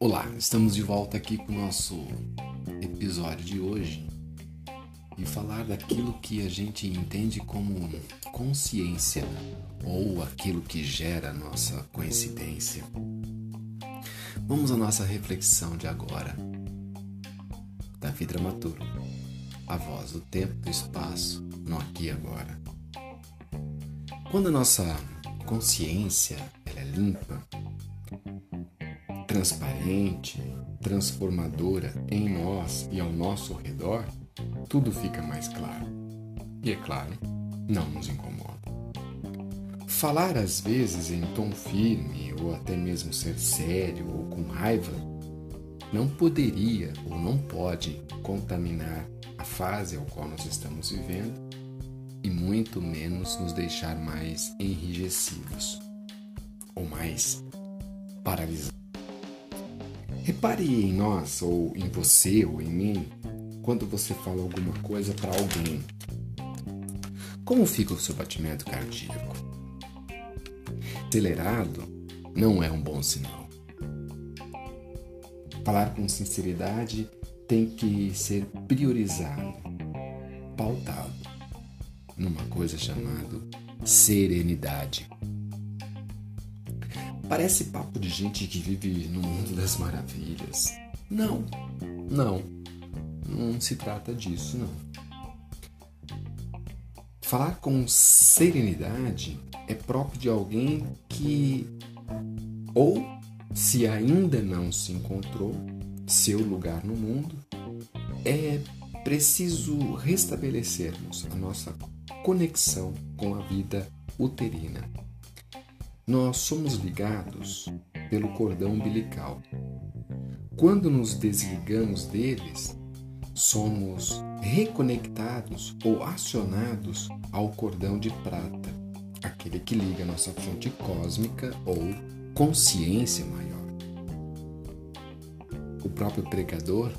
Olá, estamos de volta aqui com o nosso episódio de hoje e falar daquilo que a gente entende como consciência ou aquilo que gera nossa coincidência. Vamos à nossa reflexão de agora. Davi Dramaturo, a voz do tempo e do espaço, no aqui e agora. Quando a nossa consciência é limpa, transparente, transformadora em nós e ao nosso redor, tudo fica mais claro. E é claro, não nos incomoda. Falar às vezes em tom firme ou até mesmo ser sério ou com raiva não poderia ou não pode contaminar a fase ao qual nós estamos vivendo e muito menos nos deixar mais enrijecidos ou mais paralisados. Repare em nós, ou em você, ou em mim, quando você fala alguma coisa para alguém. Como fica o seu batimento cardíaco? Acelerado não é um bom sinal. Falar com sinceridade tem que ser priorizado, pautado numa coisa chamada serenidade. Parece papo de gente que vive no mundo das maravilhas. Não, não, não se trata disso, não. Falar com serenidade é próprio de alguém que, ou se ainda não se encontrou seu lugar no mundo, é preciso restabelecermos a nossa conexão com a vida uterina nós somos ligados pelo cordão umbilical. Quando nos desligamos deles, somos reconectados ou acionados ao cordão de prata, aquele que liga nossa fonte cósmica ou consciência maior. O próprio pregador,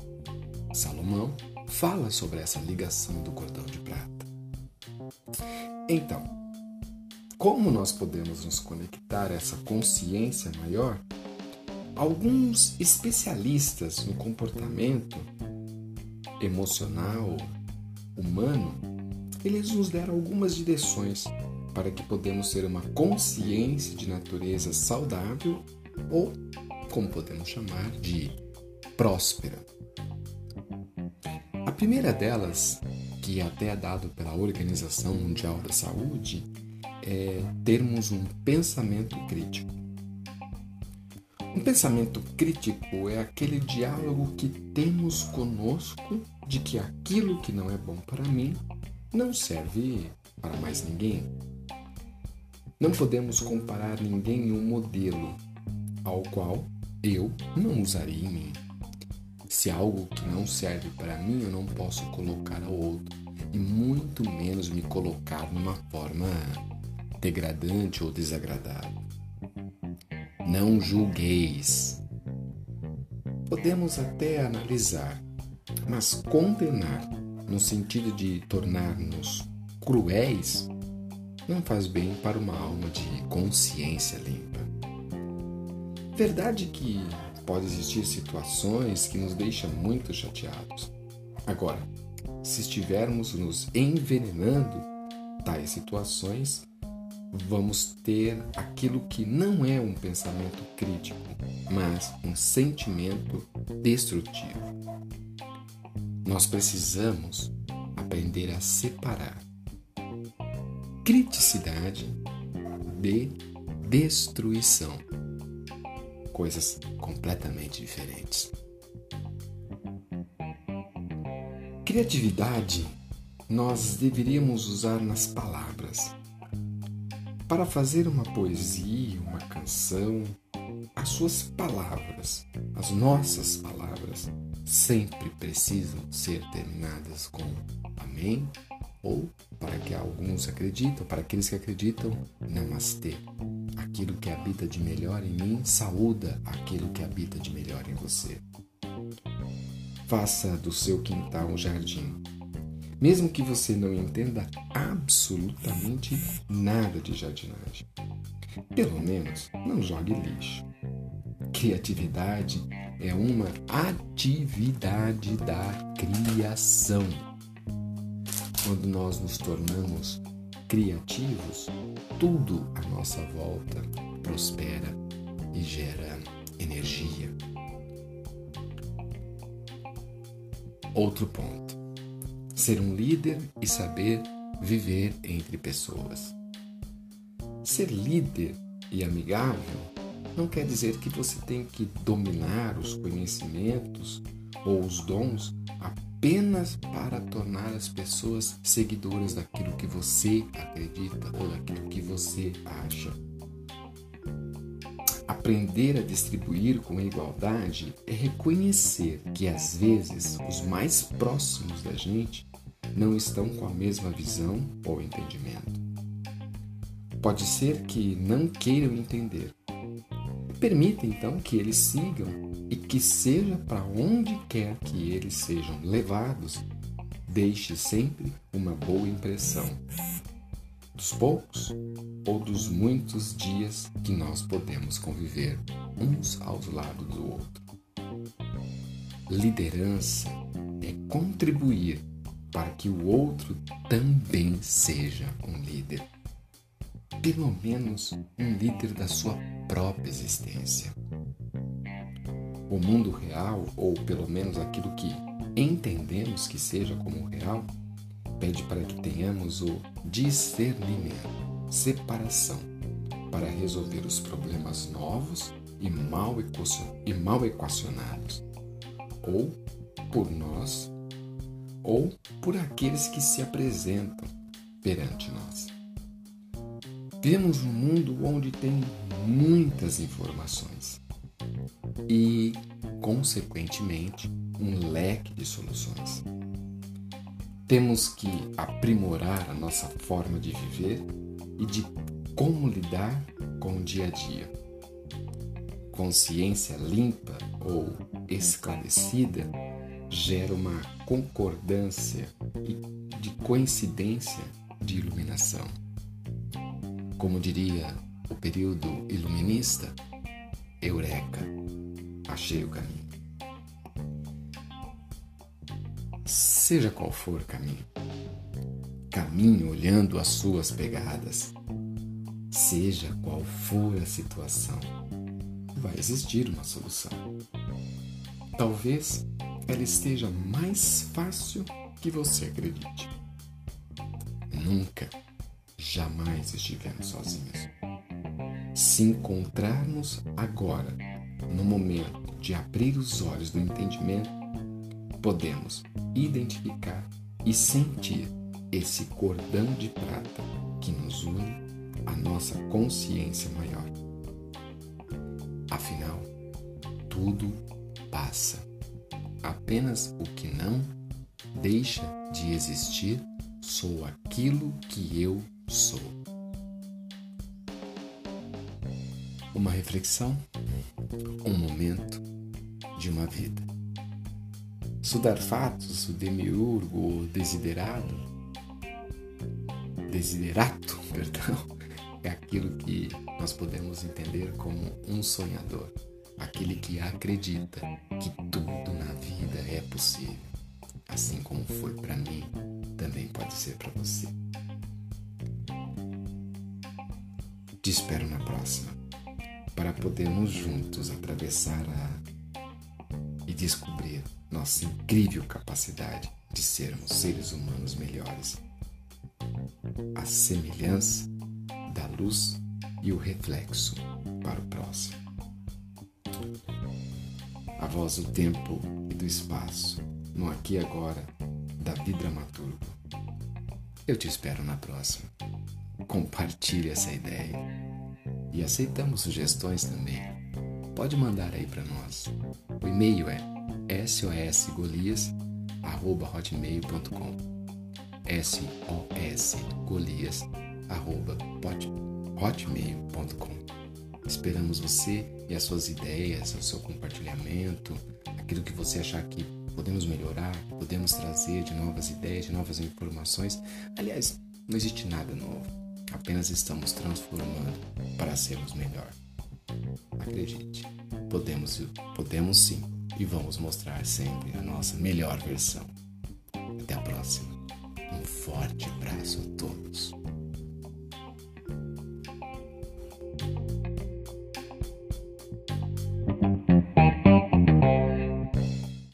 Salomão, fala sobre essa ligação do cordão de prata. Então, como nós podemos nos conectar a essa consciência maior? Alguns especialistas no comportamento emocional humano, eles nos deram algumas direções para que podemos ter uma consciência de natureza saudável ou, como podemos chamar, de próspera. Primeira delas, que até é dado pela Organização Mundial da Saúde, é termos um pensamento crítico. Um pensamento crítico é aquele diálogo que temos conosco de que aquilo que não é bom para mim não serve para mais ninguém. Não podemos comparar ninguém em um modelo ao qual eu não usaria em mim. Se algo que não serve para mim, eu não posso colocar ao outro, e muito menos me colocar numa forma degradante ou desagradável. Não julgueis. Podemos até analisar, mas condenar no sentido de tornar-nos cruéis não faz bem para uma alma de consciência limpa. Verdade que pode existir situações que nos deixam muito chateados. Agora, se estivermos nos envenenando, tais situações vamos ter aquilo que não é um pensamento crítico, mas um sentimento destrutivo. Nós precisamos aprender a separar criticidade de destruição coisas completamente diferentes. Criatividade nós deveríamos usar nas palavras para fazer uma poesia, uma canção, as suas palavras, as nossas palavras, sempre precisam ser terminadas com Amém ou, para que alguns acreditam, para aqueles que acreditam, Namastê. Aquilo que habita de melhor em mim, saúda aquilo que habita de melhor em você. Faça do seu quintal um jardim. mesmo que você não entenda absolutamente nada de jardinagem. Pelo menos não jogue lixo. Criatividade é uma atividade da criação. Quando nós nos tornamos criativos, tudo à nossa volta prospera e gera energia. Outro ponto: ser um líder e saber viver entre pessoas. Ser líder e amigável não quer dizer que você tem que dominar os conhecimentos ou os dons apenas para tornar as pessoas seguidoras daquilo que você acredita ou daquilo que você acha. Aprender a distribuir com igualdade é reconhecer que às vezes os mais próximos da gente não estão com a mesma visão ou entendimento. Pode ser que não queiram entender. Permita então que eles sigam e que seja para onde quer que eles sejam levados, deixe sempre uma boa impressão dos poucos ou dos muitos dias que nós podemos conviver uns aos lados do outro. Liderança é contribuir para que o outro também seja um líder. Pelo menos um líder da sua própria existência. O mundo real, ou pelo menos aquilo que entendemos que seja como real, pede para que tenhamos o discernimento, separação, para resolver os problemas novos e mal, e mal equacionados, ou por nós, ou por aqueles que se apresentam perante nós. Vivemos um mundo onde tem muitas informações e, consequentemente, um leque de soluções. Temos que aprimorar a nossa forma de viver e de como lidar com o dia a dia. Consciência limpa ou esclarecida gera uma concordância de coincidência de iluminação. Como diria o período iluminista, Eureka, achei o caminho. seja qual for o caminho. Caminhe olhando as suas pegadas. Seja qual for a situação, vai existir uma solução. Talvez ela esteja mais fácil que você acredite. Nunca, jamais estivemos sozinhos. Se encontrarmos agora, no momento de abrir os olhos do entendimento, podemos identificar e sentir esse cordão de prata que nos une à nossa consciência maior. Afinal, tudo passa. Apenas o que não deixa de existir sou aquilo que eu sou. Uma reflexão, um momento de uma vida. Sudarfatos, o demiurgo, o desiderado, desiderato, perdão, é aquilo que nós podemos entender como um sonhador, aquele que acredita que tudo na vida é possível. Assim como foi para mim, também pode ser para você. Te espero na próxima, para podermos juntos atravessar a e descobrir nossa incrível capacidade de sermos seres humanos melhores. A semelhança da luz e o reflexo para o próximo. A voz do tempo e do espaço, no aqui e agora, Davi Dramaturgo. Eu te espero na próxima. Compartilhe essa ideia. E aceitamos sugestões também. Pode mandar aí para nós. O e-mail é sosgolias@hotmail.com. sosgolias@hotmail.com. Esperamos você e as suas ideias, o seu compartilhamento, aquilo que você achar que podemos melhorar, podemos trazer de novas ideias, de novas informações. Aliás, não existe nada novo, apenas estamos transformando para sermos melhor. Acredite, podemos, podemos sim e vamos mostrar sempre a nossa melhor versão. Até a próxima. Um forte abraço a todos.